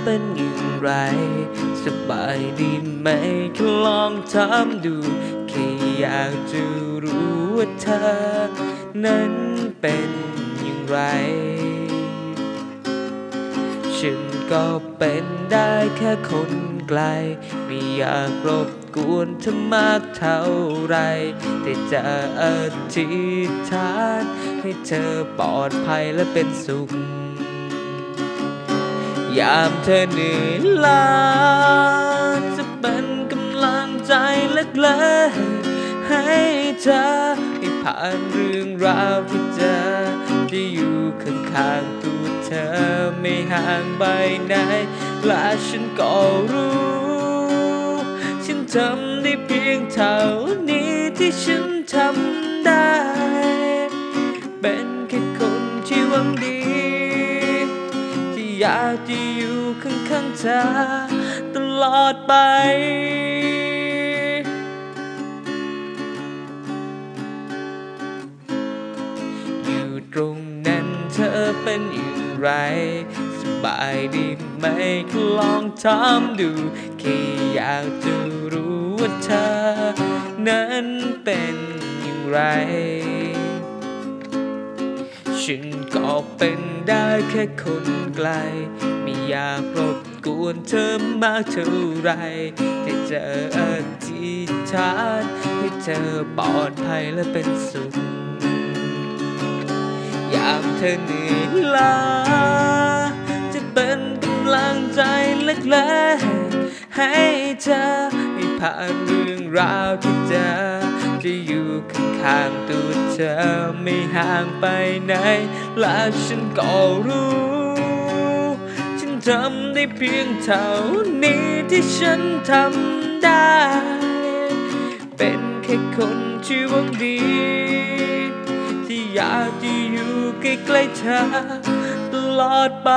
เธอเป็นอย่างไร สบายดีไหมแค่ลองถามดูแค่อยากจะรู้ว่าเธอ นั้นเป็นอย่างไร ฉันก็เป็นได้แค่คนไกล ไม่อยากรบกวนเธอมากเท่าไร แต่จะอธิษฐานให้เธอปลอดภัยและเป็นสุข ยามเธอเหนื่อยล้าจะเป็นกำลังใจเล็กๆให้เธอให้ผ่านเรื่องราวที่เจอที่อยู่ข้างๆตัวเธอไม่ห่างไปไหนและฉันก็รู้ฉันทำได้เพียงเท่านี้ที่ฉันทำได้ อยากจะอยู่ข้างๆเธอตลอดไป อยู่ตรงนั้นเธอเป็นอย่างไร สบายดีไหมลองถามดูแค่อยากจะรู้ว่าเธอ นั้นเป็นอย่างไร ฉันก็เป็นได้แค่คนไกล ไม่อยากรบกวนเธอมากเท่าไรแต่เจออธิษฐานให้เธอปลอดภัยและเป็นสุข ยามเธอเหนื่อยล้าจะเป็นกำลังใจเล็กๆให้เธอให้ผ่านเรื่องราวที่เจอ จะอยู่ข้างๆตัวเธอไม่ห่างไปไหน และฉันก็รู้ ฉันทำได้เพียงเท่านี้ที่ฉันทำได้ เป็นแค่คนที่หวังดี ที่อยากจะอยู่ใกล้ๆเธอตลอดไป